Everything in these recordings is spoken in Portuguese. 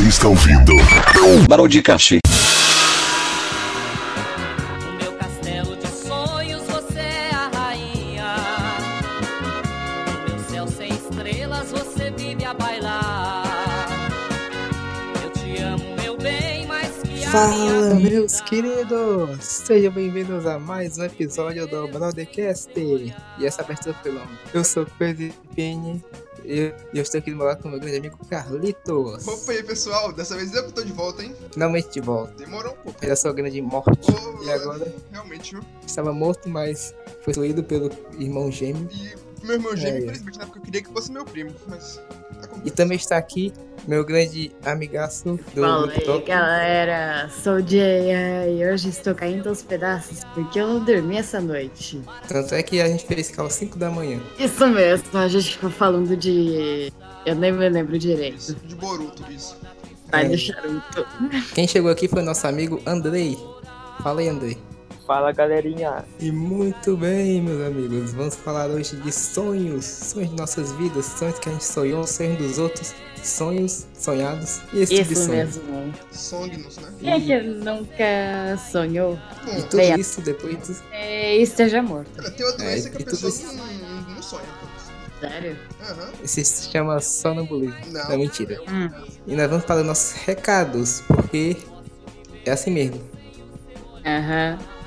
Você está ouvindo Barão de Cachê. No meu castelo de sonhos você é a rainha. No meu céu sem estrelas você vive a bailar. Eu te amo, meu bem, mais que a Fala, meus queridos! Sejam bem-vindos a mais um episódio do Brothercast. E essa abertura foi longa. Eu sou o Crazy Pini e e eu estou aqui do meu lado com meu grande amigo Carlitos. Opa aí pessoal, dessa vez eu que tô de volta, hein? Finalmente de volta. Demorou um pouco. Era sua grande morte. Ô, E agora Realmente, viu? estava morto, mas foi suído pelo irmão gêmeo. E meu irmão gêmeo, É, é. infelizmente, né? Porque eu queria que fosse meu primo, mas. E também está aqui meu grande amigaço do Fala Grupo aí, Top. galera. Sou o Jay e hoje estou caindo aos pedaços porque eu não dormi essa noite. Tanto é que a gente fez cal 5 da manhã. Isso mesmo, a gente ficou falando de. Eu nem me lembro direito. De Boruto, isso. Vai É. do charuto. Quem chegou aqui foi nosso amigo Andrei. Fala aí, Andrei. Fala galerinha, E muito bem, meus amigos, vamos falar hoje de sonhos, sonhos de nossas vidas, sonhos que a gente sonhou, sonhos dos outros, sonhos sonhados e esse tipo de Isso sonho. mesmo. Songnos, né? Quem é que nunca sonhou? E Bom, tudo Bem, isso depois do... É, esteja morto. cara, tem uma doença É, que a e tudo pessoa isso- não, não sonha. Sério? Aham. Esse se chama sonambulismo. Não. Não, mentira. Hum. E nós vamos para os nossos recados, porque é assim mesmo. Aham. Chegou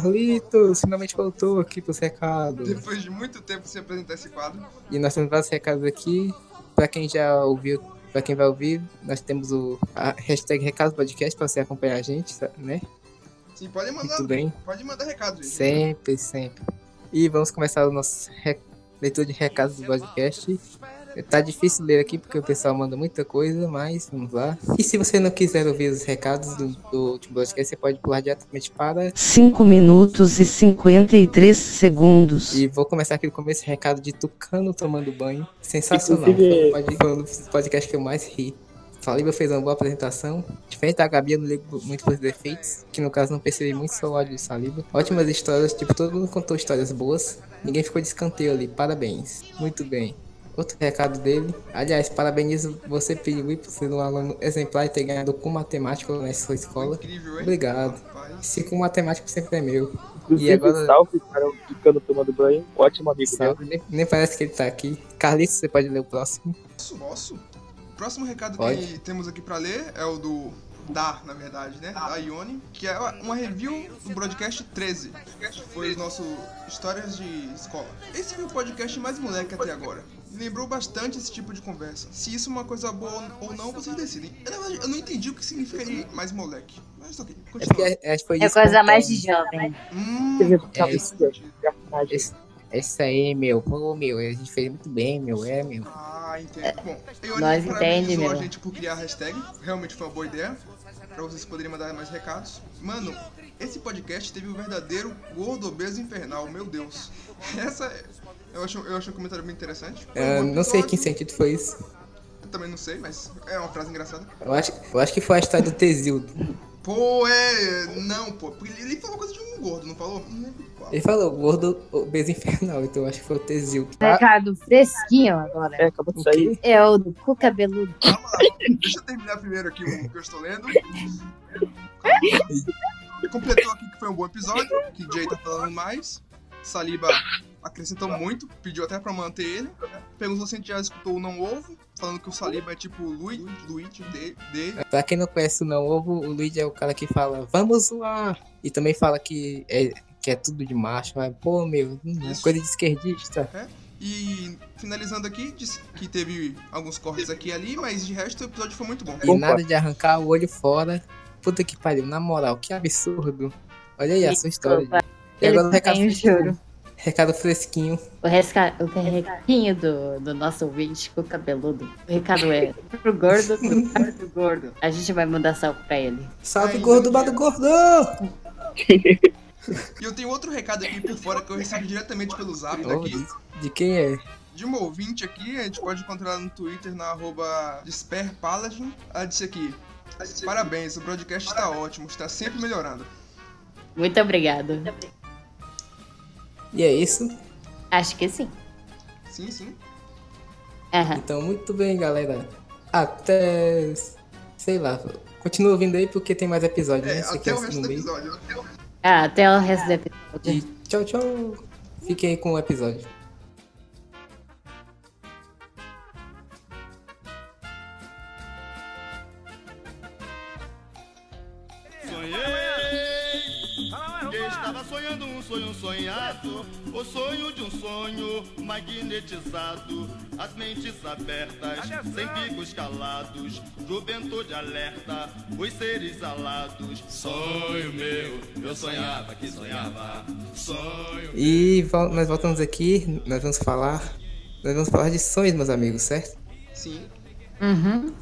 Carlitos, finalmente voltou aqui para os recados. Depois de muito tempo sem apresentar esse quadro. E nós temos vários recados aqui. Pra quem já ouviu, pra quem vai ouvir, nós temos o a hashtag Recados Podcast pra você acompanhar a gente, né? Sim, pode mandar. Muito bem. Pode mandar recado, gente. Sempre, sempre. E vamos começar o nosso re... leitura de recados do podcast. Tá difícil ler aqui porque o pessoal manda muita coisa, mas vamos lá. E se você não quiser ouvir os recados do, do último podcast, você pode pular diretamente para. 5 minutos e 53 segundos. E vou começar aqui no começo, recado de Tucano tomando banho. Sensacional. Inclusive- Foi um- podcasts que eu mais ri. Saliba fez uma boa apresentação. Diferente da Gabi, eu não ligo muito pros defeitos. Que no caso não percebi muito só o áudio de Saliba. Ótimas histórias, tipo, todo mundo contou histórias boas. Ninguém ficou de escanteio ali. Parabéns. Muito bem. Outro recado dele. Aliás, parabenizo você, Piriwi, por ser um aluno exemplar e ter ganhado com matemática na sua escola. Incrível, hein? Obrigado. Rapaz. Se com matemática sempre é meu. inclusive E agora- salve para o Ficando Tomando Banho, ótimo amigo. Salve, nem, nem parece que ele tá aqui. Carlitos, você pode ler o próximo. Nosso, nosso. O próximo recado Pode. que temos aqui pra ler é o do. Da, na verdade, né? Da Ione, que é uma review do broadcast 13. Foi o nosso Histórias de Escola. Esse foi o podcast mais moleque até agora. Me Lembrou bastante esse tipo de conversa. Se isso é uma coisa boa ou não, vocês decidem. Eu, na verdade, eu não entendi o que significaria mais moleque. Mas ok, É continua. é- É isso coisa que mais eu- de jovem. Hum, é. Esse- é isso aí, meu. Pô, meu, a gente fez muito bem, meu. É, meu. Ah, entendo. Bom, Ione Nós entende, a meu. gente por criar a hashtag. Realmente foi uma boa ideia. Pra vocês poderem mandar mais recados. Mano, esse podcast teve o verdadeiro gordo obeso infernal, meu Deus. Essa é- eu acho, eu acho um comentário bem interessante. Bom não sei que sentido foi isso. Eu também não sei, mas é uma frase engraçada. Eu acho, eu acho que foi a história do Tesildo. Pô, é. Não, pô. porque Ele falou coisa de um gordo, não falou? Não. Ele falou gordo obeso infernal, então eu acho que foi o Tesildo. tá? Recado fresquinho agora. É, acabou de O sair. É o do cu cabeludo. Calma lá, deixa eu terminar primeiro aqui o que eu estou lendo. Completou aqui que foi um bom episódio, que Jay tá falando mais. Saliba acrescentou muito, pediu até pra manter ele. Perguntou se a gente já escutou o Não Ovo, falando que o Saliba é tipo o Luigi, Luigi de- dele. Pra quem não conhece o Não Ovo, o Luigi é o cara que fala, vamos zoar! E também fala que é, que é tudo de macho, mas, pô, meu, hum, Isso. coisa de esquerdista. E finalizando aqui, disse que teve alguns cortes aqui e ali, mas de resto o episódio foi muito bom. E nada de arrancar o olho fora. Puta que pariu, na moral, que absurdo. Olha aí a sua história. E agora o Ele recado um choro. Recado fresquinho. O, resca... o recadinho do, do nosso ouvinte com o cabeludo. O recado é pro gordo, pro gordo, gordo. A gente vai mandar salve pra ele. Salve, Ai, gordo, bado Deus. gordão! E eu tenho outro recado aqui por fora que eu recebi diretamente pelo zap Oh, daqui. de, quem é? De uma ouvinte aqui, a gente pode encontrar no Twitter na arroba DesperPaladin. Ela disse aqui. Parabéns, o broadcast está ótimo, está sempre melhorando. Muito obrigado. E é isso. Acho que sim. Sim, sim. Aham. Então, muito bem, galera. Até. Sei lá. Continua ouvindo aí porque tem mais episódios, É, né? Até é o o resto do meio. episódio. Ah, até o resto do episódio. E tchau, tchau. Fiquem aí com o episódio. Magnetizado, as mentes abertas, sem bicos calados, juventude alerta, os seres alados. Sonho meu, eu sonhava que sonhava, sonho. E vol- nós voltamos aqui. Nós vamos falar. Nós vamos falar de sonhos, meus amigos, certo? Sim. Uhum.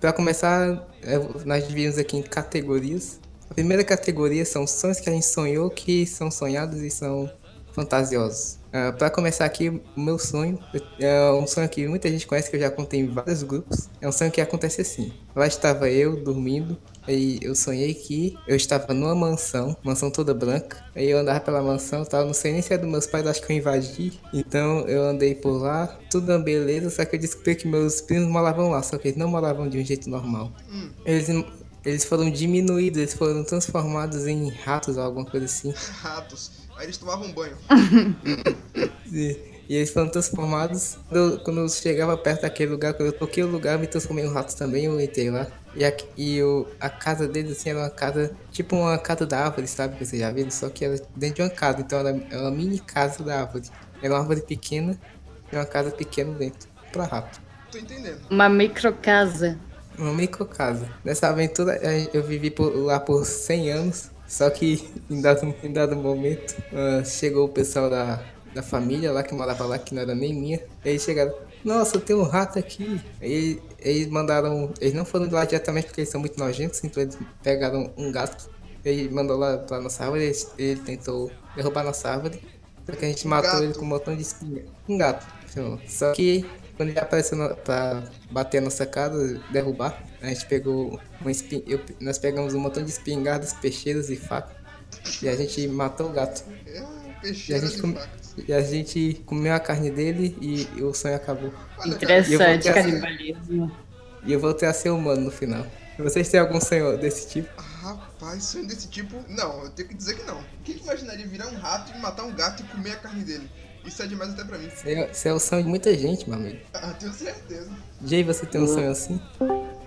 Pra começar, é, nós dividimos aqui em categorias. A primeira categoria são sonhos que a gente sonhou que são sonhados e são fantasiosos. Ah, Pra começar aqui, o meu sonho é um sonho que muita gente conhece, que eu já contei em vários grupos. É um sonho que acontece assim. Lá estava eu dormindo e eu sonhei que eu estava numa mansão, mansão toda branca. Aí eu andava pela mansão, tal, não sei nem se é dos meus pais, acho que eu invadi. Então eu andei por lá, tudo beleza, só que eu descobri que meus primos moravam lá, só que eles não moravam de um jeito normal. Eles, eles foram diminuídos, eles foram transformados em ratos ou alguma coisa assim. Ratos. Aí eles tomavam banho. E, e eles foram transformados. Quando eu, quando eu chegava perto daquele lugar, quando eu toquei o lugar, eu me transformei em um rato também, eu entrei lá. E, a, e o, a casa deles, assim, era uma casa, tipo uma casa da árvore, sabe? Que você já viu? Só que era dentro de uma casa, então era, era uma mini casa da árvore. Era uma árvore pequena e uma casa pequena dentro, pra rato. Tô entendendo. Uma microcasa. Uma micro casa. Nessa aventura eu vivi por- lá por 100 anos. Só que em dado, em dado momento ah, chegou o pessoal da, da família lá que morava lá, que não era nem minha. Eles chegaram, nossa, tem um rato aqui. Aí eles mandaram. Eles não foram lá diretamente porque eles são muito nojentos, então eles pegaram um gato. Ele mandou lá pra nossa árvore, ele, ele tentou derrubar nossa árvore. Só que a gente matou gato. ele com um montão de espinha. Um gato. Só que quando ele apareceu no, pra bater a nossa casa, derrubar, a gente pegou uma espin... eu- nós pegamos um montão de espingardas, peixeiras e facas. E a gente matou o gato. É, E a gente, come- facas. e a gente comeu a carne dele e, e o sonho acabou. E Interessante, ter- canibalismo. E eu voltei a ser humano no final. Vocês têm algum sonho desse tipo? Rapaz, sonho desse tipo. Não, eu tenho que dizer que não. Quem que imaginaria virar um rato e matar um gato e comer a carne dele? Isso é demais até pra mim. Isso é, é o sonho de muita gente, meu amigo. Ah, tenho certeza. Jay, você tem um sonho assim?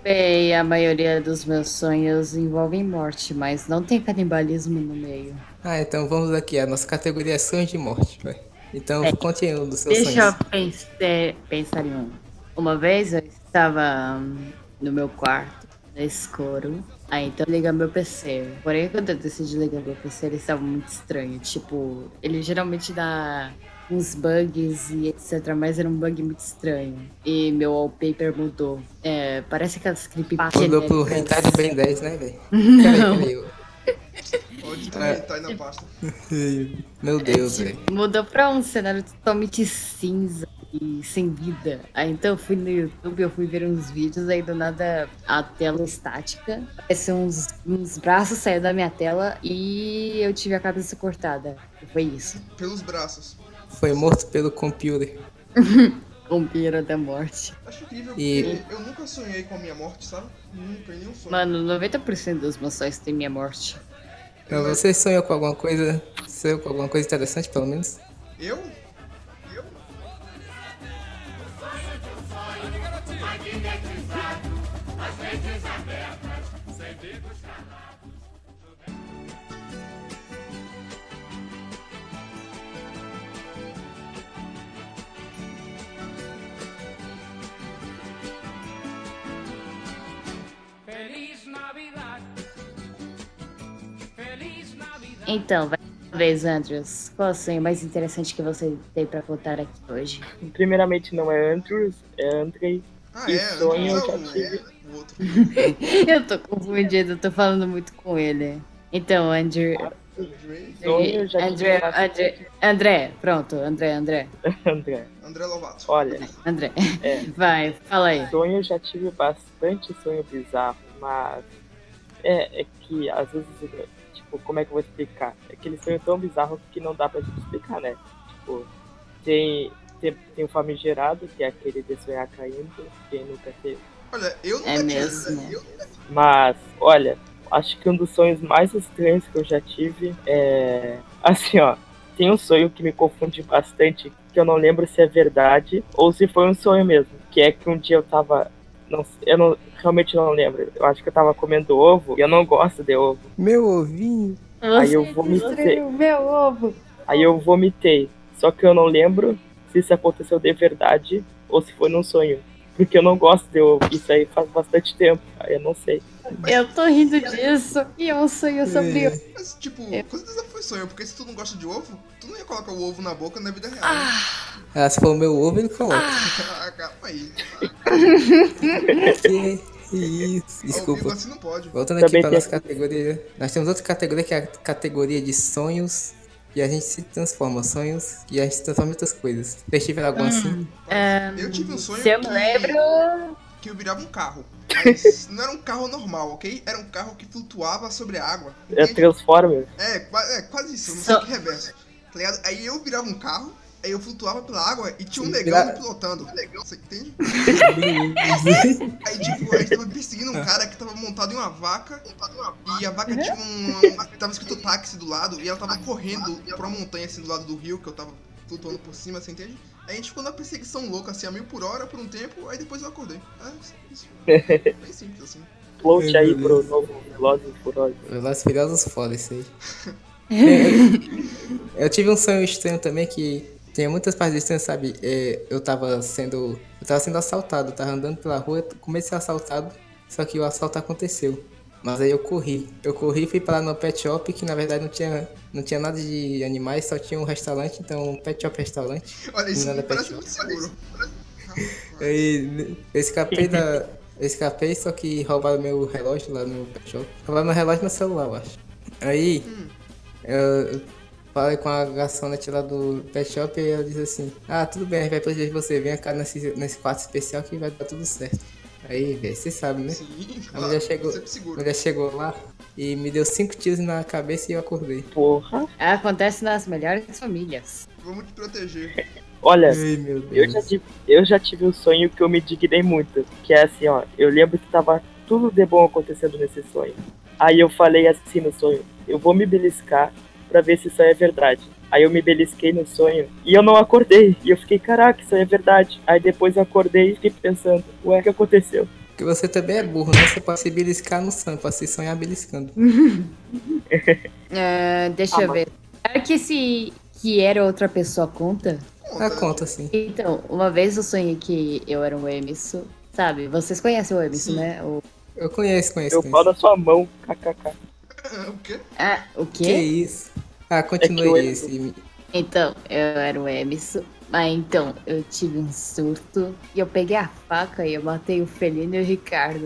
Bem, a maioria dos meus sonhos envolvem morte, mas não tem canibalismo no meio. Ah, então vamos aqui. A nossa categoria é sonhos de morte, vai. Então É. conte um dos seus Deixa sonhos. eu pensar, pensar em um. Uma vez eu estava hum, no meu quarto, no escuro. Aí então eu liguei meu PC. Porém, quando eu decidi ligar meu PC, ele estava muito estranho. Tipo, ele geralmente dá uns bugs e etc. Mas era um bug muito estranho. E meu wallpaper mudou. É, parece aquelas creepypastas. Mudou pro genéricas. Hentai Ben 10, né, velho? Não. Peraí, É. também tá aí na pasta. Meu Deus, velho. Mudou pra um cenário totalmente cinza e sem vida. Aí então eu fui no YouTube, eu fui ver uns vídeos, aí do nada a tela estática. Parece uns, uns braços saindo da minha tela e eu tive a cabeça cortada. Foi isso. Pelos braços. Foi morto pelo computer. Piro da morte. Acho incrível E- porque eu nunca sonhei com a minha morte, sabe? Nunca, em nenhum sonho. Mano, 90% dos meus sonhos tem minha morte. Então, você sonhou com alguma coisa? Sonhou com alguma coisa interessante, pelo menos? Eu? Eu? Então, vai vez, Andrews, qual é o sonho mais interessante que você tem pra contar aqui hoje? Primeiramente não é Andrews, é Andrei. Ah, E é, sonho eu é já tive. outro. eu tô confundido, eu tô falando muito com ele. Então, Andrew. Sonho eu já tive André. André, André, pronto, André, André, André. André Lovato. Olha, André. É. Vai, fala aí. sonho eu já tive bastante sonho bizarro, mas é, é que às vezes, tipo, como é que eu vou explicar? É aquele sonho tão bizarro que não dá pra gente explicar, né? Tipo, tem, tem, tem o famigerado, que é aquele de sonhar caindo, quem nunca teve. Olha, eu nunca É tive. mesmo. Eu, Mas, olha, acho que um dos sonhos mais estranhos que eu já tive é. Assim, ó. Tem um sonho que me confunde bastante, que eu não lembro se é verdade ou se foi um sonho mesmo. Que é que um dia eu tava. Não, eu não, realmente não lembro. Eu acho que eu tava comendo ovo e eu não gosto de ovo. Meu ovinho. Aí eu vomitei. destruiu meu ovo. Aí eu vomitei. Só que eu não lembro se isso aconteceu de verdade ou se foi num sonho. Porque eu não gosto de ovo. Isso aí faz bastante tempo. Aí eu não sei. Eu tô rindo disso. E é um sonho sobre ovo. mas, tipo, É. com certeza foi sonho, porque se tu não gosta de ovo, tu não ia colocar o ovo na boca na vida real. né? Ah, se for o meu ovo, ele coloca. Ah, calma aí. Que isso. Ao vivo Desculpa. assim não pode. Voltando aqui Também pra tem- nossa categoria. Nós temos outra categoria que é a categoria de sonhos. E a gente se transforma. Sonhos e a gente se transforma em outras coisas. Vocês tiveram algum assim? Eu tive um sonho Se eu me que, lembro. que eu virava um carro. Mas não era um carro normal, ok? Era um carro que flutuava sobre a água. É Entende? Transformers. É, é, quase isso, não sei que reverso. Tá ligado? Aí eu virava um carro, aí eu flutuava pela água e tinha um Vira- negão me pilotando. Legal, você entende? Aí, tipo, a gente tava perseguindo um cara que tava montado em uma vaca. E a vaca tinha um. Tava escrito táxi do lado e ela tava correndo pra uma montanha assim do lado do rio, que eu tava flutuando por cima, você entende? A gente ficou na perseguição louca, assim, a mil por hora por um tempo, aí depois eu acordei. É, isso. Bem simples assim. Float aí pro novo Velozes e Furiosos. Velozes Furiosos foda isso aí. É, eu tive um sonho estranho também que tinha muitas partes estranhas, sabe? É, eu tava sendo. Eu tava sendo assaltado, eu tava andando pela rua, comecei a ser assaltado, só que o assalto aconteceu. Mas aí eu corri. Eu corri e fui parar no pet shop, que na verdade não tinha, não tinha nada de animais, só tinha um restaurante, então um pet shop restaurante. Olha, isso Nada parece muito seguro. Aí eu escapei da. Eu escapei, só que roubaram meu relógio lá no pet shop. Roubaram meu relógio e meu celular, eu acho. Aí eu falei com a garçonete lá do pet shop e ela disse assim, ah, tudo bem, a gente vai proteger você, vem cá nesse, nesse quarto especial que vai dar tudo certo. Aí, velho, você sabe, né? Sim, A mulher chegou, a mulher chegou lá e me deu cinco tiros na cabeça e eu acordei. Porra. Acontece nas melhores famílias. Vamos te proteger. Olha, Ai, meu eu já, tive, eu já tive um sonho que eu me dignei muito. Que é assim, ó. Eu lembro que tava tudo de bom acontecendo nesse sonho. Aí eu falei assim no sonho: eu vou me beliscar pra ver se isso aí é verdade. Aí eu me belisquei no sonho e eu não acordei. E eu fiquei, caraca, isso aí é verdade. Aí depois eu acordei e fiquei pensando, ué, o que aconteceu? Porque você também é burro, né? Você pode se beliscar no sonho, pode se sonhar beliscando. Ah, deixa Ah, eu mas- ver. Será que esse que era outra pessoa conta? Dá conta, assim. Então, uma vez eu sonhei que eu era um Emerson. Sabe, vocês conhecem o Emerson, Sim. né? O... Eu conheço, conheço, Eu pau conheço. na sua mão, kkk. o quê? Ah, o Que quê? isso? Ah, continue É eu- aí esse. Então, eu era o Emerson. Mas então, eu tive um surto e eu peguei a faca e eu matei o Felino e o Ricardo.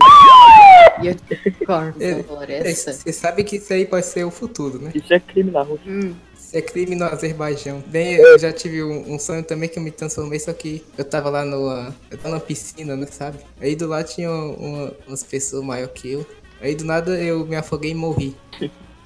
E eu tive corpo É, na floresta. Você sabe que isso aí pode ser o futuro, né? Isso é crime na rua. Hum, Isso é crime no Azerbaijão. Bem, eu já tive um, um sonho também que eu me transformei, só que eu tava lá no, eu tava na piscina, né, sabe? Aí do lado tinha uma- umas pessoas maior que eu. Aí do nada eu me afoguei e morri.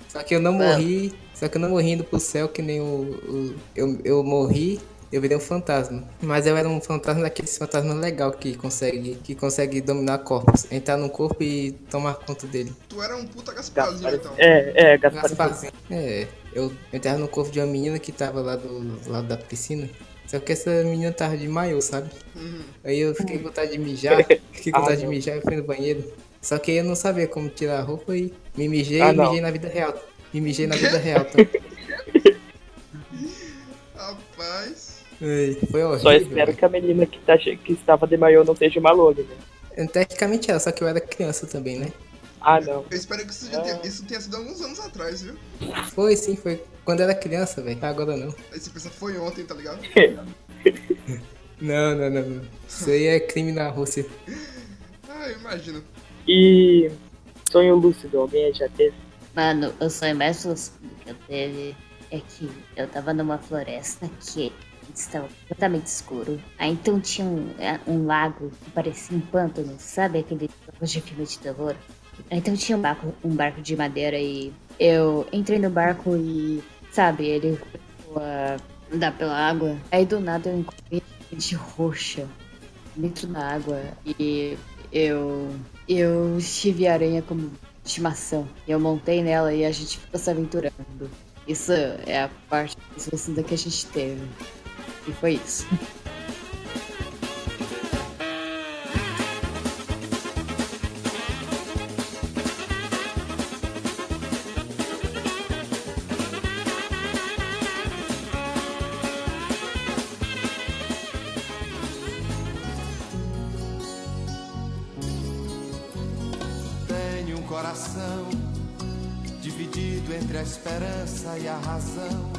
Só que eu não morri, só que eu não morri indo pro céu que nem o. o- eu, eu morri, eu virei um fantasma. Mas eu era um fantasma daqueles fantasmas legal que consegue, que consegue dominar corpos. Entrar no corpo e tomar conta dele. Tu era um puta Gasparzinho, então. É, é, Gaspar. Gasparzinho. É, eu entrava no corpo de uma menina que tava lá do, do lado da piscina. Só que essa menina tava de maiô, sabe? Uhum. Aí eu fiquei com vontade de mijar, fiquei com Ah, vontade de não. mijar e fui no banheiro. Só que eu não sabia como tirar a roupa e me mijei Ah, e mijei na vida real. Me mijei na vida real, tá? Rapaz. Ai, Foi horrível. Só espero que a menina que, tá, que estava de maiô não seja uma loli, né? Tecnicamente era, só que eu era criança também, né? Ah, não. Eu espero que isso, já tenha, isso tenha sido alguns anos atrás, viu? Foi sim, foi quando era criança, velho. Agora não. Você pensa, foi ontem, tá ligado? Não, não, não, não. Isso aí é crime na Rússia. Ah, eu imagino. E sonho lúcido, alguém já teve? Mano, o sonho mais lúcido que eu teve é que eu tava numa floresta que estava completamente escuro. Aí então tinha um, é, um lago que parecia um pântano, sabe aquele jogos de filme de terror? Aí então tinha um barco, um barco de madeira e eu entrei no barco e, sabe, ele a andar pela água. Aí do nada eu encontrei de roxa dentro da água e eu eu tive aranha como estimação. Eu montei nela e a gente ficou se aventurando. Isso é a parte mais lúcida que a gente teve. E foi isso.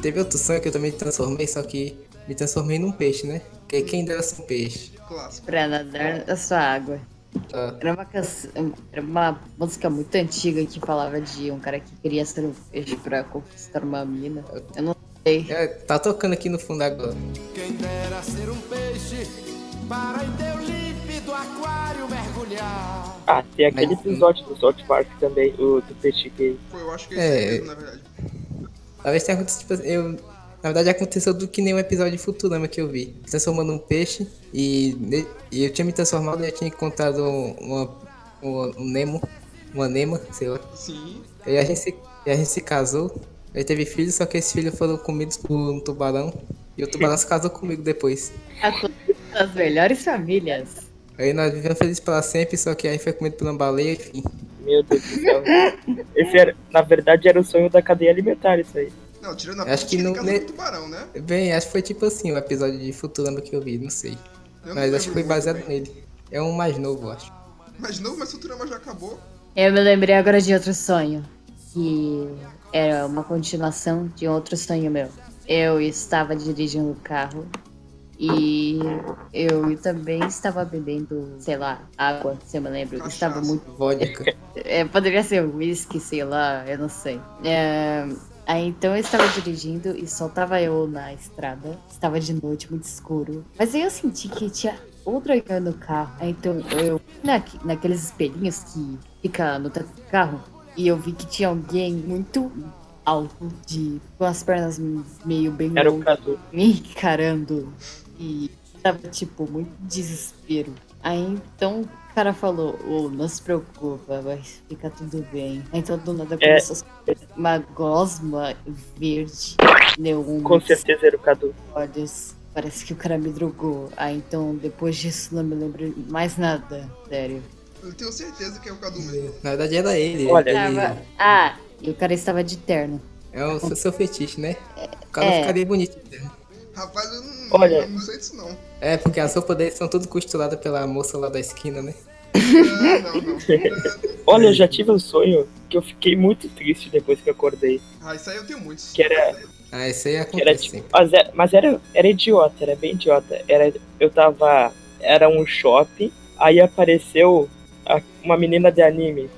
Teve outro sonho que eu também me transformei, só que me transformei num peixe, né? Que quem dera ser um peixe. Clássico. Pra nadar na sua água. Tá. Era uma, canção, era uma música muito antiga que falava de um cara que queria ser um peixe pra conquistar uma mina. Eu não sei. É, tá tocando aqui no fundo agora. Quem dera ser um peixe para em teu límpido aquário mergulhar. Ah, tem aquele Mas- episódio do South Park também, o do peixe gay. Foi, eu acho que é É, isso mesmo, na verdade. Talvez tenha acontecido, tipo, eu... Na verdade aconteceu do que nem um episódio de Futurama que eu vi. Transformando um peixe e, e eu tinha me transformado e eu tinha encontrado uma, uma- um Nemo, uma Nema, sei lá. Sim. E a gente se, e a gente se casou, aí teve filhos, só que esses filhos foram comidos por um tubarão. E o tubarão se casou comigo depois. As melhores famílias. Aí nós vivemos felizes para sempre, só que aí foi comido por uma baleia, enfim. Meu Deus do céu. Esse era, na verdade, era o sonho da cadeia alimentar, isso aí. Não, tirando a Acho parte que não- ne- tubarão, né? Bem, acho que foi tipo assim o episódio de Futurama que eu vi, não sei. Eu não Mas acho que foi baseado bem. nele. É um mais novo, acho. Mas não, mas Futurama já acabou. Eu me lembrei agora de outro sonho. Que era uma continuação de outro sonho meu. Eu estava dirigindo o carro e eu também estava bebendo, sei lá, água, se eu me lembro. Cachaça. Estava muito Vodka. É, poderia ser whisky, sei lá, eu não sei. É, aí então eu estava dirigindo e só tava eu na estrada. Estava de noite, muito escuro. Mas aí eu senti que tinha outro alguém no carro. Aí então eu na, naqueles espelhinhos que fica no teto do carro. E eu vi que tinha alguém muito alto, de com as pernas meio bem Era o longas, Cadu. me encarando. E tava, tipo, muito desespero. Aí então o cara falou, ô, não se preocupa, vai ficar tudo bem. Aí então do nada É. começou a sair uma gosma verde, neon, Com certeza era o Cadu. olhos. Parece que o cara me drogou. Aí então depois disso não me lembro mais nada, sério. Eu tenho certeza que é o Cadu mesmo. Na verdade era ele. Olha, ele Tava- Ah, e o cara estava de terno. é o seu fetiche, né? O cara É. ficaria bonito. Rapaz, eu não, Olha. eu não sei disso não. É, porque as roupas dele são tudo costuradas pela moça lá da esquina, né? Não, não, não. Olha, eu já tive um sonho que eu fiquei muito triste depois que eu acordei. Ah, isso aí eu tenho muitos. Que era, Ah, isso aí que era acontece tipo. Mas era, mas era, era idiota, era bem idiota. Era, eu tava. Era um shopping, aí apareceu a- uma menina de anime.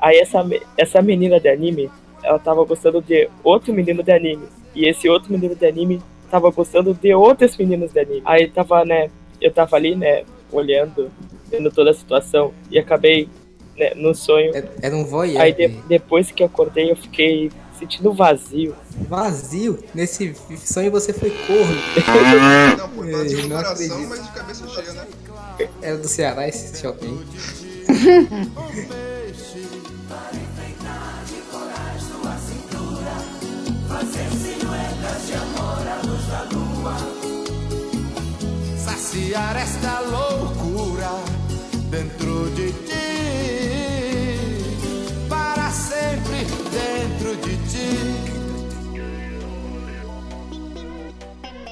Aí essa, essa menina de anime, ela tava gostando de outro menino de anime. E esse outro menino de anime tava gostando de outros meninos de anime. Aí tava, né, eu tava ali, né, olhando, vendo toda a situação, e acabei, né, no sonho. É- Era um voyeur. Aí de- velho. depois que eu acordei, eu fiquei sentindo vazio. Vazio. Nesse sonho você foi corno. Não, no não coração, mas de cabeça cheia, né? Era do Ceará esse shopping. Saciar esta loucura dentro de ti, para sempre dentro de ti.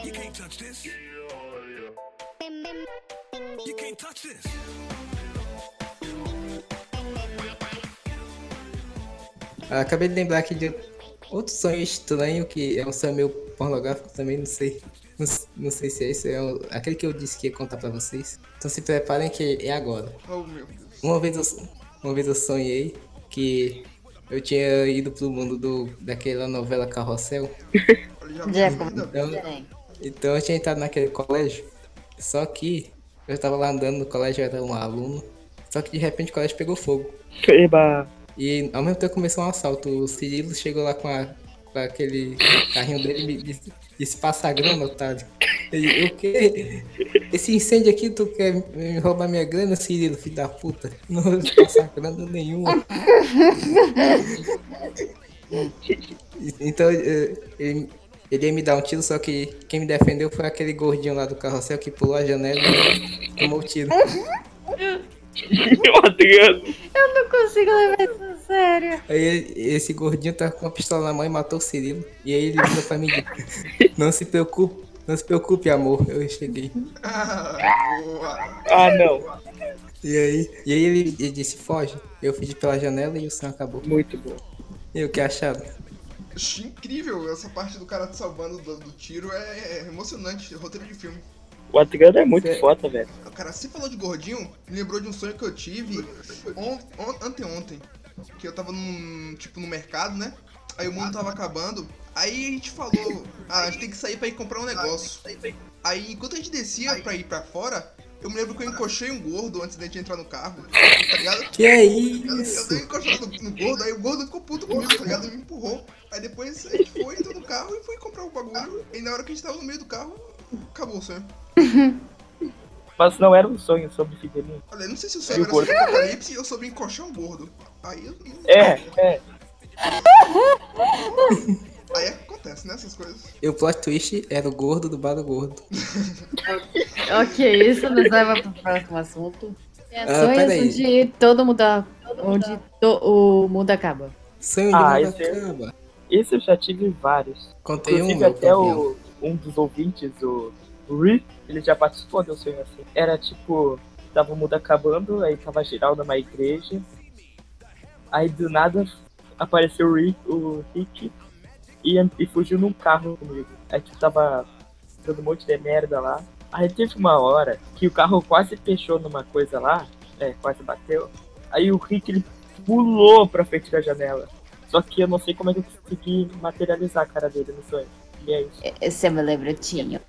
You can't touch this. You can't touch this. Ah, Acabei de lembrar aqui de outro sonho estranho, que é um sonho meio pornográfico também, não sei. Não, não sei se é esse, é o- aquele que eu disse que ia contar pra vocês. Então se preparem que é agora. Oh, meu Deus. Uma vez eu, uma vez eu sonhei que eu tinha ido pro mundo do, daquela novela Carrossel. Ainda. Então, então eu tinha entrado naquele colégio. Só que eu tava lá andando no colégio, eu era um aluno. Só que de repente o colégio pegou fogo. Eba. E ao mesmo tempo começou um assalto. O Cirilo chegou lá com, a, com aquele carrinho dele e disse, disse passa a grana, otário. Ele, o quê? Esse incêndio aqui, tu quer me roubar minha grana, Cirilo, filho da puta? Não vou passar grana nenhuma. Então eh, ele, ele ia me dar um tiro, só que quem me defendeu foi aquele gordinho lá do carrossel que pulou a janela e tomou o tiro. o Adriano. eu não consigo levar a sério. Aí esse gordinho tá com uma pistola na mão e matou o Cirilo. E aí ele virou pra mim e não se preocupe, não se preocupe, amor. Eu cheguei. Ah, não. E aí, e aí ele, ele disse, foge. Eu fugi pela janela e o som acabou. Muito bom. E o que acharam? Achei incrível essa parte do cara te salvando do, do tiro. É, é emocionante. Roteiro de filme. O Adriano é muito Cê- foda, velho. Cara, você falou de gordinho, me lembrou de um sonho que eu tive on, on, anteontem. Que eu tava num, tipo, no mercado, né? Aí o mundo tava acabando. Aí a gente falou, ah, a gente tem que sair pra ir comprar um negócio. Aí enquanto a gente descia pra ir pra fora, eu me lembro que eu encoxei um gordo antes da gente entrar no carro, tá ligado? Que é Eu, eu isso? dei uma encoxada no, no gordo, aí o gordo ficou puto comigo, tá ligado? Ele me empurrou. Aí depois a gente foi, entrou no carro e foi comprar o bagulho. E na hora que a gente tava no meio do carro, acabou o sonho. Mas não era um sonho sobre Fidelinho. Olha, eu não sei se o sonho o era gordo? sobre apocalipse ou sobre encoxar um gordo. Aí eu não- É, é. Aí acontece, né? Essas coisas. E o plot twist era o gordo do bar do gordo. Ok, isso nos leva pro próximo assunto. É Ah, sonhos peraí. onde todo mundo, onde to- o mundo acaba. Sonho de Ah, mundo esse é- acaba. Esse eu já tive vários. Contei um Inclusive meu até campeão. o, um dos ouvintes, o Rick, ele já participou de um sonho assim. Era tipo, tava o mundo acabando, aí tava geral numa igreja. Aí do nada apareceu o Rick, o Rick e, e fugiu num carro comigo. Aí tipo, tava dando um monte de merda lá. Aí teve uma hora que o carro quase fechou numa coisa lá, é, quase bateu. Aí o Rick ele pulou pra frente da janela. Só que eu não sei como é que eu consegui materializar a cara dele no sonho. E é isso. Esse eu me lembro, eu tinha.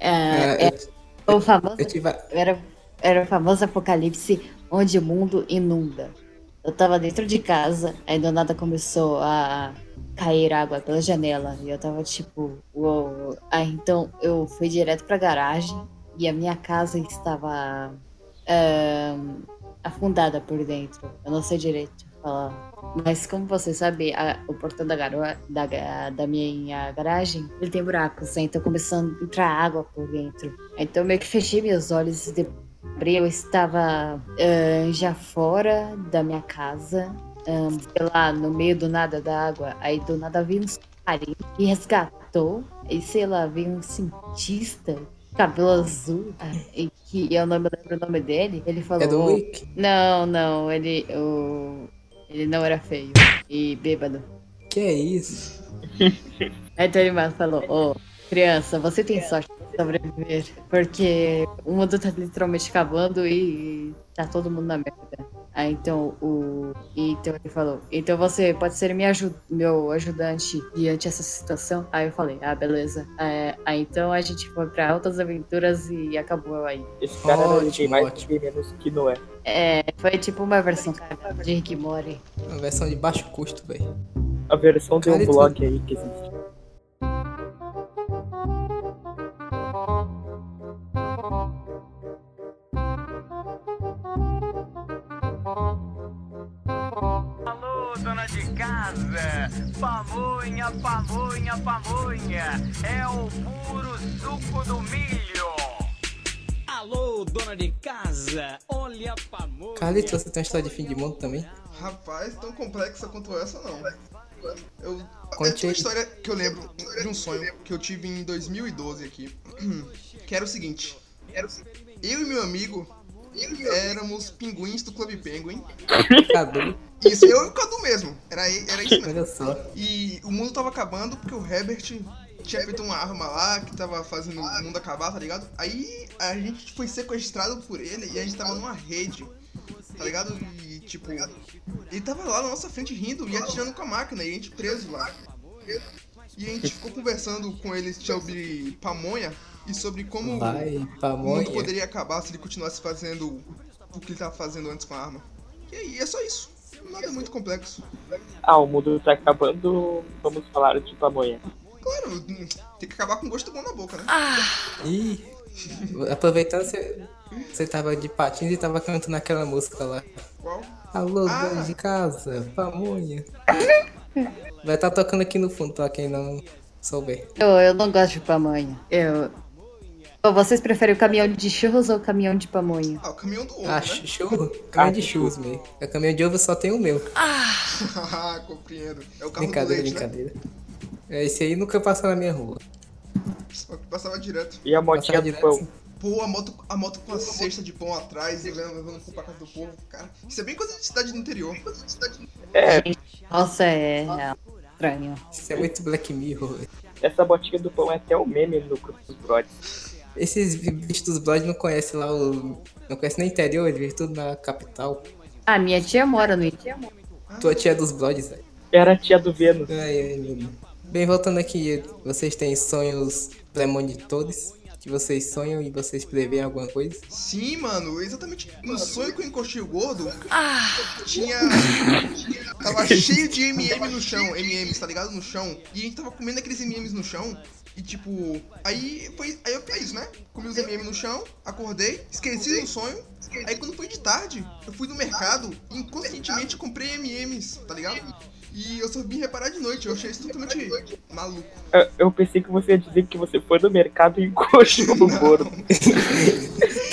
Ah, É, é o famoso eu tive Era, era o famoso apocalipse onde o mundo inunda. Eu tava dentro de casa, aí do nada começou a cair água pela janela. E eu tava tipo, uou. Aí então eu fui direto pra garagem e a minha casa estava ahn, afundada por dentro. Eu não sei direito falar. Mas como você sabe, a- o portão da, garoa, da, da minha garagem, ele tem buracos, né? então começando a entrar água por dentro. Então meio que fechei meus olhos e abri, eu estava ahn, já fora da minha casa, ahn, sei lá, no meio do nada da água. Aí do nada veio um submarino e resgatou. E sei lá, veio um cientista, cabelo azul, ah, e que eu não me lembro o nome dele. Ele falou. É do "Oh, Rick? não, não, ele. O... Ele não era feio. E bêbado. Que é isso? Aí então ele mais falou, ô, criança, você tem sorte sobreviver. Porque o mundo tá literalmente acabando e tá todo mundo na merda. Aí então o. Então ele falou, então você pode ser minha meu ajudante diante dessa situação. Aí eu falei, ah, beleza. É, aí então a gente foi pra altas aventuras e acabou aí. Esse cara não é ninguém Ótimo, mais menos que Noé. É, foi tipo uma versão cara, de Rick Morty. Uma versão de baixo custo, velho. A versão de um blog aí que existe. Pamonha, pamonha, pamonha! É o puro suco do milho! Alô, dona de casa! Olha a pamonha! Carlito, você tem uma história de fim de mundo também? Rapaz, tão complexa quanto essa não. Eu, Conte eu tenho uma história que eu lembro de um sonho que eu tive em 2012 aqui. Que era o seguinte. Eu e meu amigo, éramos pinguins do Clube Penguin. Cadu, Isso, eu e o Cadu mesmo. Era, era isso mesmo. olha só. E o mundo tava acabando porque o Herbert tinha feito uma arma lá que tava fazendo o mundo acabar, tá ligado? Aí a gente foi sequestrado por ele e a gente tava numa rede, tá ligado? E tipo, ele tava lá na nossa frente rindo e atirando com a máquina e a gente preso lá. E a gente ficou conversando com ele sobre pamonha e sobre como Vai, o mundo poderia acabar se ele continuasse fazendo o que ele tava fazendo antes com a arma. E aí, é só isso. Nada muito complexo. Ah, o mundo tá acabando, vamos falar de pamonha. Claro, tem que acabar com gosto bom na boca, né? Ih, aproveitando, você, você tava de patins e tava cantando aquela música lá. Qual? Alô, Ah. dono de casa, pamonha. Vai estar tocando aqui no fundo pra quem não souber. Eu, eu não gosto de pamonha. Eu. Vocês preferem o caminhão de churros ou o caminhão de pamonha? Ah, o caminhão do ovo, Ah, né? chu- churro? Caminhão de churros mesmo. O caminhão de ovo só tem o meu. Ah, compreendo. É o carro do Brincadeira, leite, né? brincadeira. É, esse aí nunca passou na minha rua. Só que Passava direto. E a motinha do direto. pão? Pô, a moto, a moto com a cesta de pão atrás e levando, levando pão pra casa do povo, cara. Isso é bem coisa de cidade do interior. Coisa de cidade do... É, Nossa, é. é estranho. Isso é muito Black Mirror. essa motinha do pão é até um meme no grupo dos brothers. Esses bichos dos blogs não conhecem lá o. Não conhecem nem interior, eles vivem tudo na capital. Ah, minha tia mora no Tia Tua tia é dos blogs, velho. Era a tia do Vênus. Ai, ai, meu. Bem, voltando aqui, vocês têm sonhos premonitores? Que vocês sonham e vocês preveem alguma coisa? Sim, mano, exatamente. No sonho com o encoxinho gordo, tinha. Tava cheio de MM no chão, MMs, tá ligado? No chão. E a gente tava comendo aqueles MMs no chão. E tipo, aí foi. Aí eu fiz isso, né? Comi os MM no chão, acordei, esqueci do sonho. Aí quando foi de tarde, eu fui no mercado e inconscientemente comprei MMs, tá ligado? E eu só vim reparar de noite, eu achei isso totalmente maluco. Eu, eu pensei que você ia dizer que você foi no mercado e encoxou no gordo.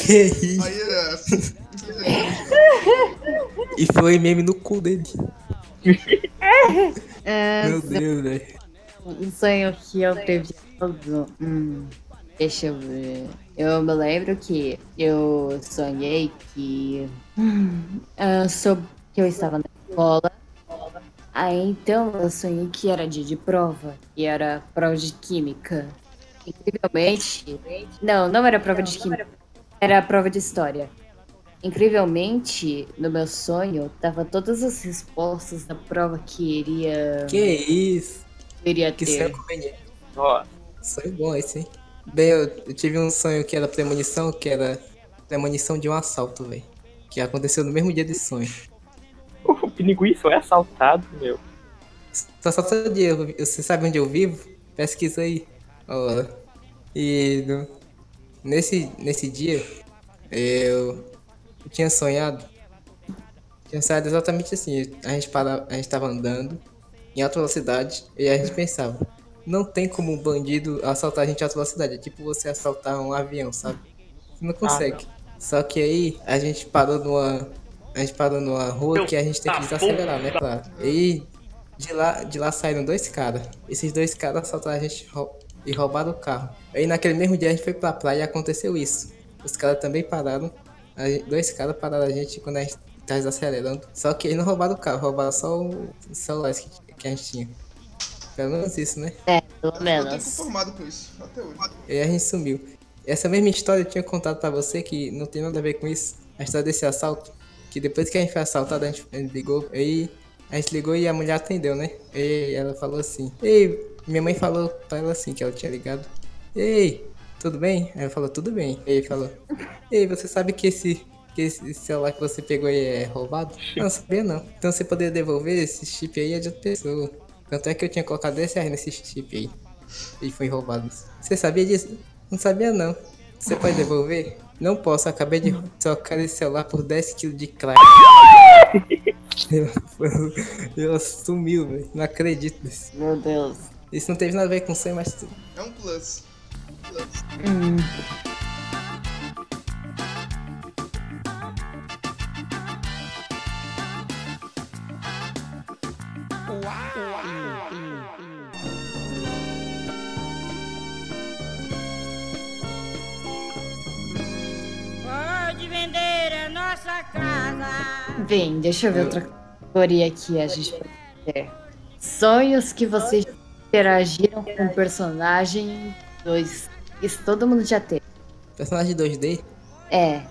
Que isso? Aí é. assim, E foi meme no cu dele. É, Meu Deus, velho. um sonho que eu todo. Hum, deixa eu ver. Eu me lembro que eu sonhei que. hum, ah, sob- que eu estava na escola. Aí então eu sonhei que era dia de prova. E era prova de química. Incrivelmente. Não, não era prova de química. Era prova de história. Incrivelmente, no meu sonho, tava todas as respostas da prova que iria, Que isso? iria Que ter. conveniente. Ó, Sonho bom esse, hein? Bem, eu, eu tive um sonho que era premonição, que era premonição de um assalto, velho. Que aconteceu no mesmo dia desse sonho. o pinguim só é assaltado, meu. Só todo dia, eu- você sabe onde eu vivo? Pesquisa aí. Ó. E no- nesse, nesse dia, eu, eu tinha sonhado. Tinha sonhado exatamente assim. A gente, para, a gente tava andando em alta velocidade e a gente pensava. Não tem como um bandido assaltar a gente alta velocidade. É tipo você assaltar um avião, sabe? Você não consegue. Só que aí a gente parou numa. A gente parou numa rua que a gente tem que desacelerar, né? Claro. E de lá, de lá saíram dois caras. Esses dois caras assaltaram a gente e roubaram o carro. Aí naquele mesmo dia a gente foi pra praia e aconteceu isso. Os caras também pararam. gente- dois caras pararam a gente quando a gente tá desacelerando. Só que eles não roubaram o carro, roubaram só o celular que, que a gente tinha. Pelo menos isso, né? É, pelo Eu tô menos. conformado com isso, até hoje. E aí a gente sumiu. Essa mesma história eu tinha contado pra você que não tem nada a ver com isso. A história desse assalto. Que depois que a gente foi assaltado, a gente, a ligou. Aí a gente ligou e a mulher atendeu, né? E ela falou assim: Ei, minha mãe falou pra ela assim que ela tinha ligado. Ei, tudo bem? Aí ela falou: Tudo bem. Aí ele falou: Ei, você sabe que esse, que esse celular que você pegou aí é roubado? Não, sabia não. Então você poderia devolver esse chip aí é de outra pessoa. Tanto é que eu tinha colocado 10 reais nesse chip aí. E foi roubado. Você sabia disso? Não sabia não. Você pode devolver? Não posso, acabei de trocar esse celular por 10kg de crack. Eu, eu sumiu, velho. Não acredito nisso. Meu Deus. Isso não teve nada a ver com sonho, mas tudo. É um plus. Hum. Pode vender Bem, deixa eu ver outra categoria aqui a gente pode ter. Sonhos que vocês interagiram com um personagem dois. Isso todo mundo já teve. Personagem 2D? É.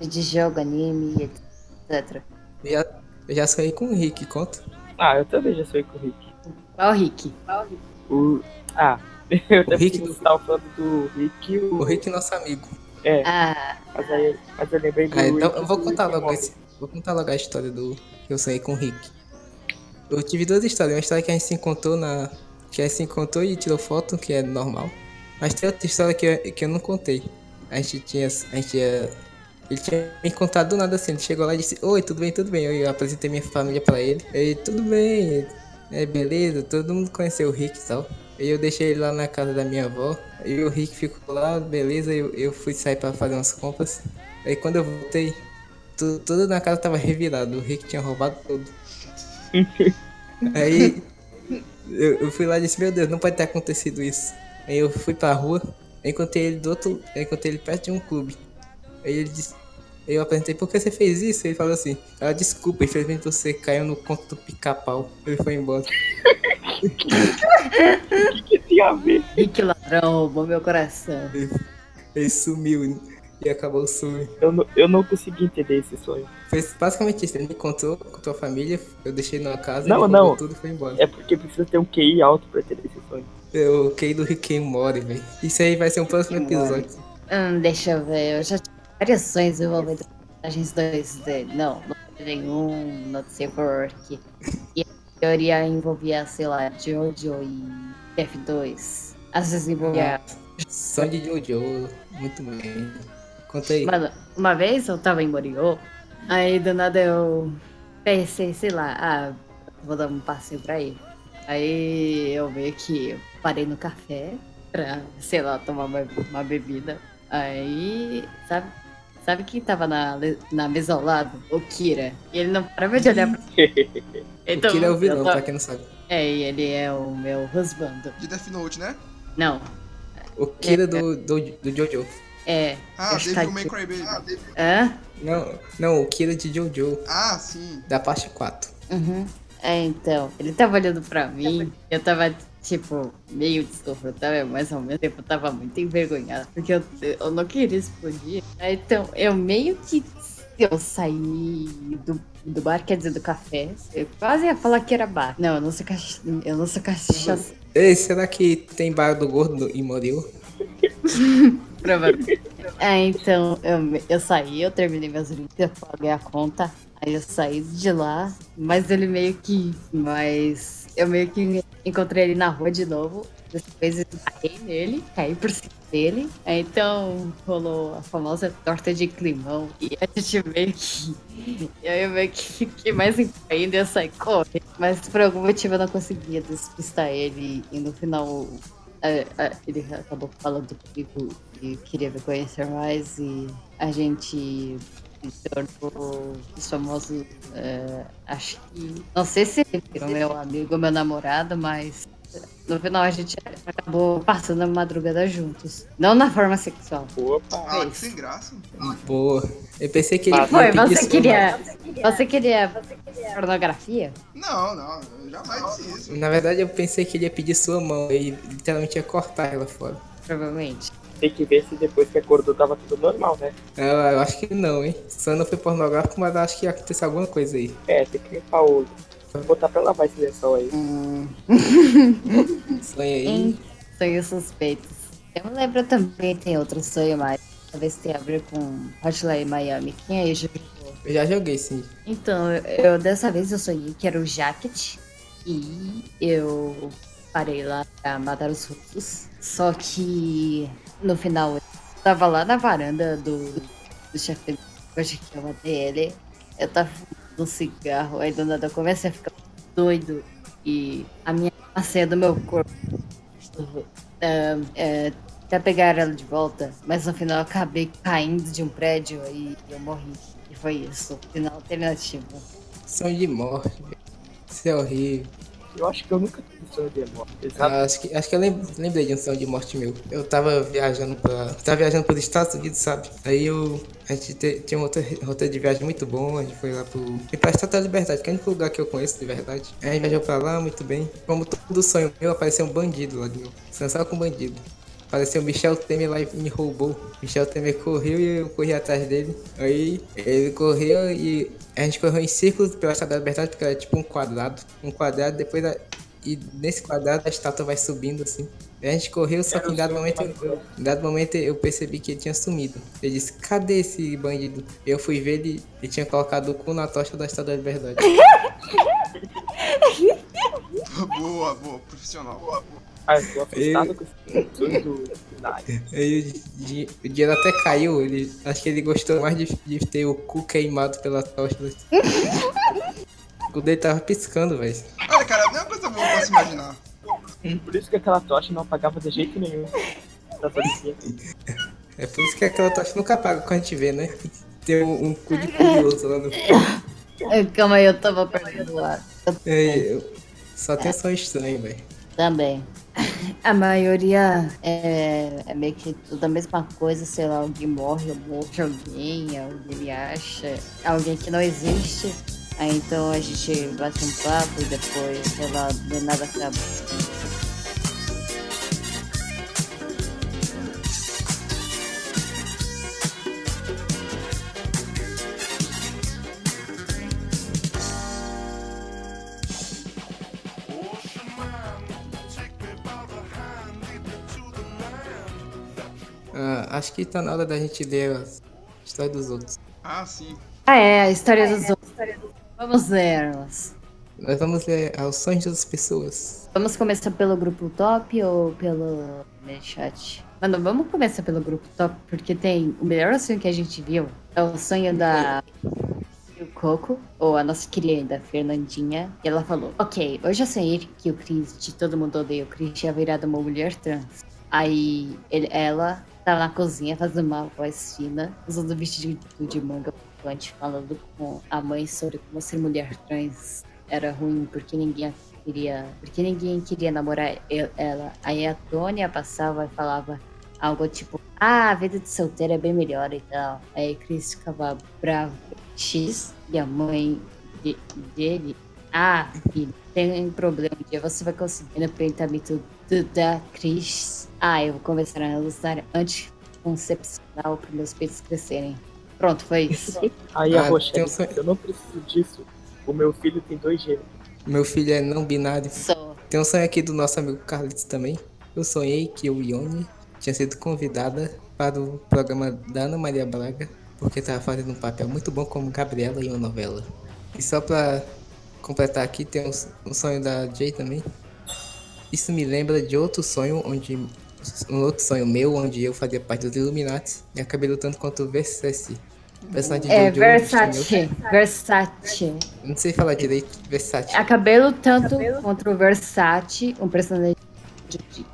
De jogo, anime, etc. Eu já, eu já sonhei com o Rick, conta? Ah, eu também já sonhei com o Rick. Qual o Rick? O... Ah, eu O Rick também do- estava falando do Rick e o... O Rick, nosso amigo. É, Ah, mas, aí, mas eu lembrei do Ah, então Rick eu vou contar logo esse. Vou contar logo a história do que eu sonhei com o Rick. Eu tive duas histórias. Uma história que a gente se encontrou na. Que a gente se encontrou e tirou foto, que é normal. Mas tem outra história que eu, que eu não contei. A gente tinha. A gente ia. Ele tinha me contado do nada assim. Ele chegou lá e disse: Oi, tudo bem, tudo bem. Eu apresentei minha família pra ele. Ele, tudo bem. É beleza, todo mundo conheceu o Rick e tal. E eu deixei ele lá na casa da minha avó. E o Rick ficou lá, beleza. Eu, eu fui sair pra fazer umas compras. Aí quando eu voltei, tu- tudo na casa tava revirado. O Rick tinha roubado tudo. Aí eu, eu fui lá e disse, meu Deus, não pode ter acontecido isso. Aí eu fui pra rua, encontrei ele do outro. Encontrei ele perto de um clube. Aí ele disse. Eu apresentei, por que você fez isso? Ele falou assim, ah, desculpa, infelizmente você caiu no conto do pica-pau. Ele foi embora. O que tem a ver? Rick ladrão roubou meu coração. Ele sumiu e acabou o sonho. Eu não, eu não consegui entender esse sonho. Foi basicamente isso, ele me encontrou com tua família, eu deixei numa casa, Não, ele não. tudo e foi embora. É porque precisa ter um QI alto pra ter esse sonho. Eu caí do Rick Morty, velho. Isso aí vai ser um próximo episódio. Hum, deixa eu ver, eu já tive vários sonhos envolvendo personagens 2D. Não, não nenhum, não sei por quê. E maioria envolvia, sei lá, Jojo e F2. Às vezes envolvia. Som de Jojo, muito bem. Conta aí. Mano, uma vez eu tava em Moriô, aí do nada eu pensei, sei lá, ah, vou dar um passeio pra ir. Aí eu meio que eu parei no café pra, sei lá, tomar uma, uma bebida. Aí, sabe, sabe quem tava na, na mesa ao lado? O Kira. E ele não parava de olhar pra Então, o Kira é o vilão, tô- pra quem não sabe. É, e ele é o meu husband. De Death Note, né? Não, O Kira do, do, do Jojo. é. Ah, Devil May Cry Baby. Hã? Não, não, o Kira de Jojo, Ah, sim. da parte 4. Uhum. É, então, ele tava olhando pra mim, eu tava, tipo, meio desconfortável, mas ao mesmo tempo eu tava muito envergonhada, porque eu, eu não queria explodir. Então, eu meio que. Eu saí do, do bar, quer dizer, do café. Eu quase ia falar que era bar. Não, eu não sou cachaça. Eu não sou cachaça. Ei, será que tem bar do gordo em Moril? Provavelmente. É, então, eu, eu saí, eu terminei meus drinks, eu paguei a conta. Aí eu saí de lá, mas ele meio que. Mas eu meio que encontrei ele na rua de novo. Dessa vez caí nele, caí por cima dele. Aí então rolou a famosa torta de climão. E a gente meio que. E aí eu meio que fiquei mais ainda e eu saí correndo. Mas por algum motivo eu não conseguia despistar ele. E no final é, é, ele acabou falando comigo que queria me conhecer mais e a gente se tornou os famosos. é, acho que. Não sei se ele virou meu amigo ou meu namorado, mas no final a gente acabou passando a madrugada juntos. Não na forma sexual. Opa. Ah, É que sem graça. Boa. Eu pensei que ele Ah, Foi, ia pedir você sua queria. Você queria pornografia? Não, não, eu jamais disse isso. Na verdade, eu pensei que ele ia pedir sua mão. Ele literalmente ia cortar ela fora. Provavelmente. Tem que ver se depois que acordou tava tudo normal, né? Eu, eu acho que não, hein? Só não foi pornográfico, mas acho que aconteceu alguma coisa aí. É, tem que limpar o. Vou botar pra lavar esse lençol aí. Hum, Sonha aí. em sonhos suspeitos. Eu me lembro também, tem outro sonho mais. Talvez tenha a ver com Hotline Miami. Quem aí já jogou? Eu já joguei, sim. Então, eu dessa vez eu sonhei que era o Jacket e eu parei lá pra matar os russos. Só que no final eu tava lá na varanda do, do chefe hoje que eu matei ele. Eu tava fumando um cigarro, aí do nada eu comecei a ficar doido e a minha senha do meu corpo. É, é, até pegar ela de volta, mas no final eu acabei caindo de um prédio e eu morri. E foi isso, final alternativo. Sonho de morte. Isso é horrível. Eu acho que eu nunca tive sonho de morte, sabe? Ah, acho que, acho que eu lem- lembrei de um sonho de morte meu. Eu tava viajando pra. Tava viajando pelos Estados Unidos, sabe? Aí eu. A gente te- tinha um roteiro, de viagem muito bom. A gente foi lá pro. Foi pra Estátua da Liberdade, que é o único lugar que eu conheço de verdade. Aí a gente viajou pra lá, muito bem. Como todo sonho meu, apareceu um bandido lá de novo. Dançava com um bandido. Apareceu o Michel Temer lá e me roubou. Michel Temer correu e eu corri atrás dele. Aí ele correu e a gente correu em círculos pela Estátua da Liberdade, porque era tipo um quadrado. Um quadrado, depois da... E nesse quadrado a estátua vai subindo assim. A gente correu, só que em dado momento, eu, em dado momento eu percebi que ele tinha sumido. Eu disse, cadê esse bandido? Eu fui ver ele, ele tinha colocado o cu na tocha da Estátua da Liberdade. boa, boa, profissional. Boa, boa. Ah, eu tô esse sonho do o, di- o dinheiro até caiu, ele, acho que ele gostou mais de, de ter o cu queimado pela tocha. o dele tava piscando, velho. Olha, cara, não é uma coisa boa pra se imaginar. Por isso que aquela tocha não apagava de jeito nenhum. Tá. É por isso que aquela tocha nunca apaga quando a gente vê, né? Tem um, um cu de curioso lá no. Eh, Calma aí, eu tava perdendo o ar. É, eu- só tem sonho estranho, velho. Também. A maioria é, é meio que tudo a mesma coisa, sei lá, alguém morre, ou morre alguém, alguém acha, alguém que não existe. Aí então a gente bate um papo e depois, sei lá, do nada acaba. Acho que tá na hora da gente ler a história dos outros. Ah, sim. Ah, é, a história dos outros. Vamos ler-las. Nós vamos ler aos sonhos das pessoas. Vamos começar pelo grupo top ou pelo chat? Mano, vamos começar pelo grupo top, porque tem o melhor sonho que a gente viu. É o sonho da do Coco, ou a nossa querida Fernandinha. E ela falou: Ok, hoje eu sonhei que o Chris, de todo mundo odeia o Chris, tinha virado uma mulher trans. Aí ele- ela tava na cozinha fazendo uma voz fina, usando um vestido de manga gigante, falando com a mãe sobre como ser mulher trans era ruim porque ninguém queria, porque ninguém queria namorar ela. Aí a Tônia passava e falava algo tipo: "Ah, a vida de solteira é bem melhor e tal". Aí Chris ficava bravo. X e a mãe de- dele: "Ah, filho, tem um problema, um você vai conseguir pensamento do, da Cris. Ah, eu vou começar a usar anticoncepcional para meus peitos crescerem". Pronto, foi isso. Aí a Ah, Rochelle, tem um sonho- eu não preciso disso. O meu filho tem dois gêmeos. Meu filho é não binário. Sou. Tem um sonho aqui do nosso amigo Carlitos também. Eu sonhei que o Ione tinha sido convidada para o programa da Ana Maria Braga, porque estava fazendo um papel muito bom como Gabriela em uma novela. E só para completar aqui, tem um, um sonho da Jay também. Isso me lembra de outro sonho, onde um outro sonho meu, onde eu fazia parte dos Illuminati e acabei lutando contra o Versace. Personagem de É, Jojo, Versace. Versace. Não sei falar direito, Versace. Acabei lutando contra o Versace, um personagem de,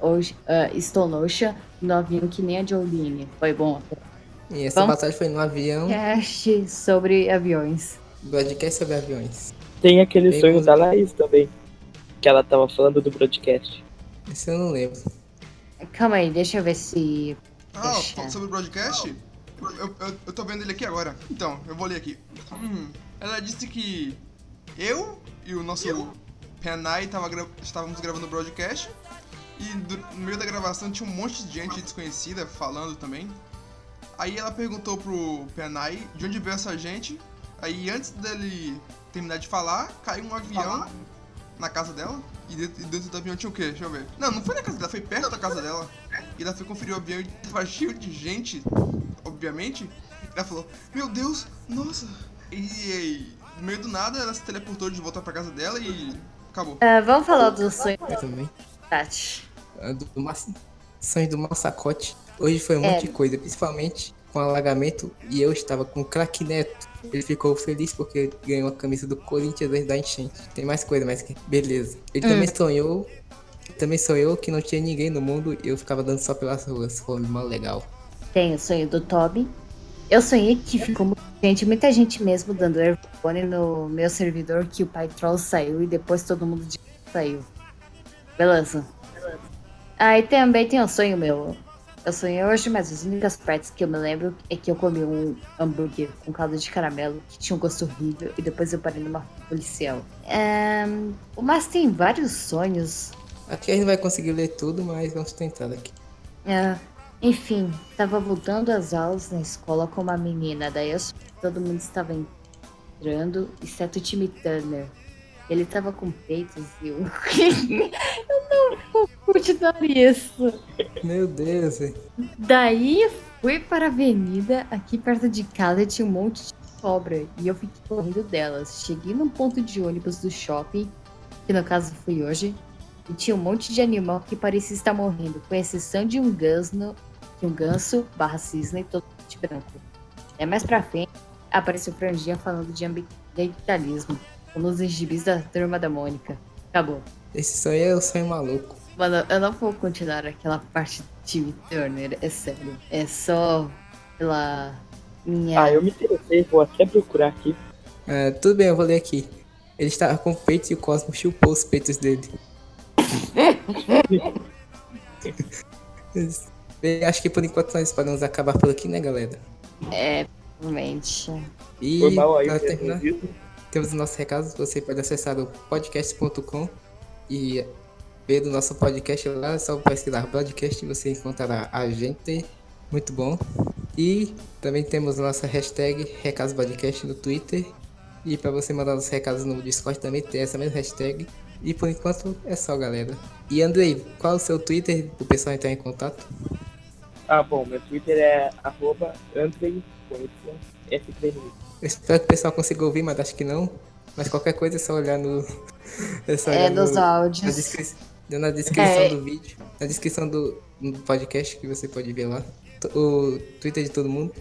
hoje, uh, Stone Ocean, no avião que nem a Jolene. Foi bom. E essa Vamos- batalha foi no avião, Cast sobre aviões. broadcast sobre aviões. Tem aquele Tem sonho da Laís também. Que ela tava falando do broadcast. Esse eu não lembro. Calma aí, deixa eu ver se. Ah, Deixa. falando sobre o broadcast? Eu, eu, eu tô vendo ele aqui agora. Então, eu vou ler aqui. Hum, ela disse que eu e o nosso Penai tava gra- estávamos gravando o broadcast. E do- no meio da gravação tinha um monte de gente desconhecida falando também. Aí ela perguntou pro Penai de onde veio essa gente. Aí antes dele terminar de falar, caiu um avião na casa dela. E dentro, e dentro do avião tinha o quê? Deixa eu ver. Não, não foi na casa dela, foi perto da casa dela. E ela foi conferir o avião e tava cheio de gente, obviamente. E ela falou, meu Deus, nossa. E, e no meio do nada ela se teleportou de volta pra casa dela e acabou. Ah, vamos falar do sonho Eu também. Tati. A do, do mas- sonho do massacote. Hoje foi um É. monte de coisa, principalmente com alagamento. E eu estava com o craque Neto. Ele ficou feliz porque ganhou a camisa do Corinthians antes da enchente. Tem mais coisa, mas que beleza. Ele Hum. também sonhou. Também sonhou que não tinha ninguém no mundo e eu ficava dando só pelas ruas. Foi mó legal. Tem o sonho do Toby. Eu sonhei que ficou muita gente, muita gente mesmo dando airphone no meu servidor que o pai troll saiu e depois todo mundo de saiu. Beleza. Aí também tem um sonho meu. Eu sonhei hoje, mas as únicas partes que eu me lembro é que eu comi um hambúrguer com caldo de caramelo que tinha um gosto horrível e depois eu parei numa policial. Ahn, mas tem vários sonhos. Aqui a gente vai conseguir ler tudo, mas vamos tentar aqui. É, enfim, tava voltando às aulas na escola com uma menina, daí eu, todo mundo estava entrando, exceto o time Turner. Ele tava com peitos e eu. eu não vou continuar isso. Meu Deus, velho. Daí fui para a avenida, aqui perto de casa tinha um monte de cobra e eu fiquei correndo delas. Cheguei num ponto de ônibus do shopping, que no caso fui hoje, e tinha um monte de animal que parecia estar morrendo, com exceção de um ganso, de um ganso barra cisne todo de branco. É mais pra frente, apareceu Franjinha falando de ambientalismo, nos gibis da turma da Mônica. Acabou. Esse sonho é o sonho maluco. Mano, eu não vou continuar aquela parte do time Turner, é sério. É só pela minha. Ah, eu me interessei, vou até procurar aqui. Ah, tudo bem, eu vou ler aqui. Ele estava com peito e o Cosmo chupou os peitos dele. Bem, acho que por enquanto nós podemos acabar por aqui, né, galera? É, realmente. E Foi mal aí, pra terminar? Temos os nossos recados. Você pode acessar o podcast.com e ver o nosso podcast lá. É só pesquisar podcast você encontrará a gente. Muito bom. E também temos nossa hashtag Recados Podcast no Twitter. E para você mandar os recados no Discord também tem essa mesma hashtag. E por enquanto é só, galera. E Andrei, qual é o seu Twitter o pessoal entrar em contato? Ah, bom, meu Twitter é arroba Andrei F3 Eu espero que o pessoal consiga ouvir, mas acho que não. Mas qualquer coisa é só olhar no. É, só É, olhar nos no- áudios. Na, descri- na descrição É. do vídeo. Na descrição do, podcast que você pode ver lá. T- O Twitter de todo mundo.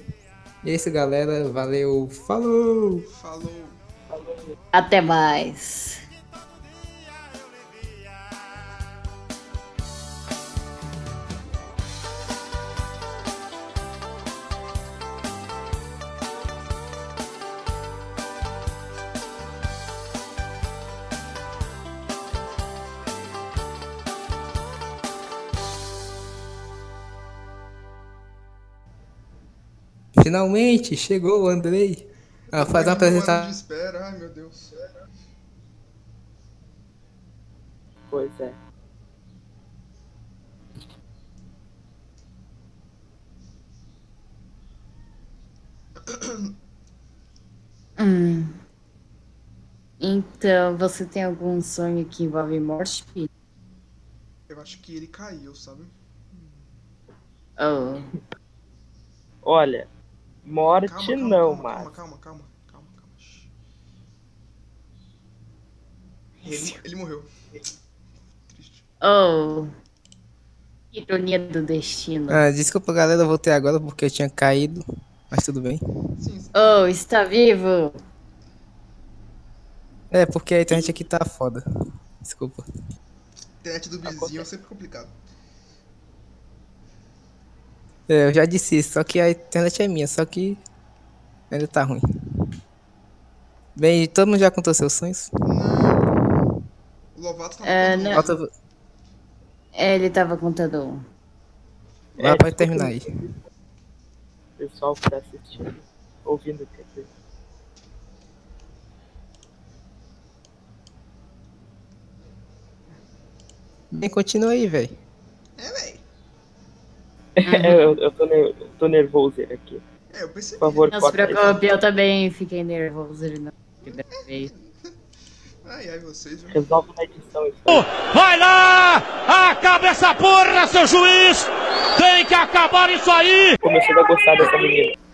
E é isso, galera. Valeu. Falou! Falou. Até mais. Finalmente chegou o Andrei. Ah, fazer uma Depois de um ano apresentação. de espera, ai meu Deus. Pois é. Hum. Então, você tem algum sonho que envolve morte, filho? Eu acho que ele caiu, sabe? Oh. Olha, morte Calma, calma, não, calma, mas. calma, calma, calma, calma, calma. Ele, ele morreu. Triste. Oh. Ironia do destino. Ah, desculpa, galera. Eu voltei agora porque eu tinha caído. Mas tudo bem. Sim, sim. Oh, está vivo? É, porque a internet aqui tá foda. Desculpa. internet do vizinho é sempre complicado. É, eu já disse isso, só que a internet é minha, só que ainda tá ruim. Bem, todo mundo já contou seus sonhos? Não. O Lovato tá É, falando não. É, ele tava contando um. Vai É, pra terminar aí. Pessoal que tá assistindo, ouvindo, quer dizer. Bem, continua aí, velho. É, véi. eu, eu tô, ne- tô nervoso aqui. É, eu percebi. Por favor, Não se preocupe, eu também fiquei nervoso ele não primeira vez. Ai, ai, vocês? Resolve na edição isso. Vai lá! Acaba essa porra, seu juiz! Tem que acabar isso aí! Começando a gostar dessa menina.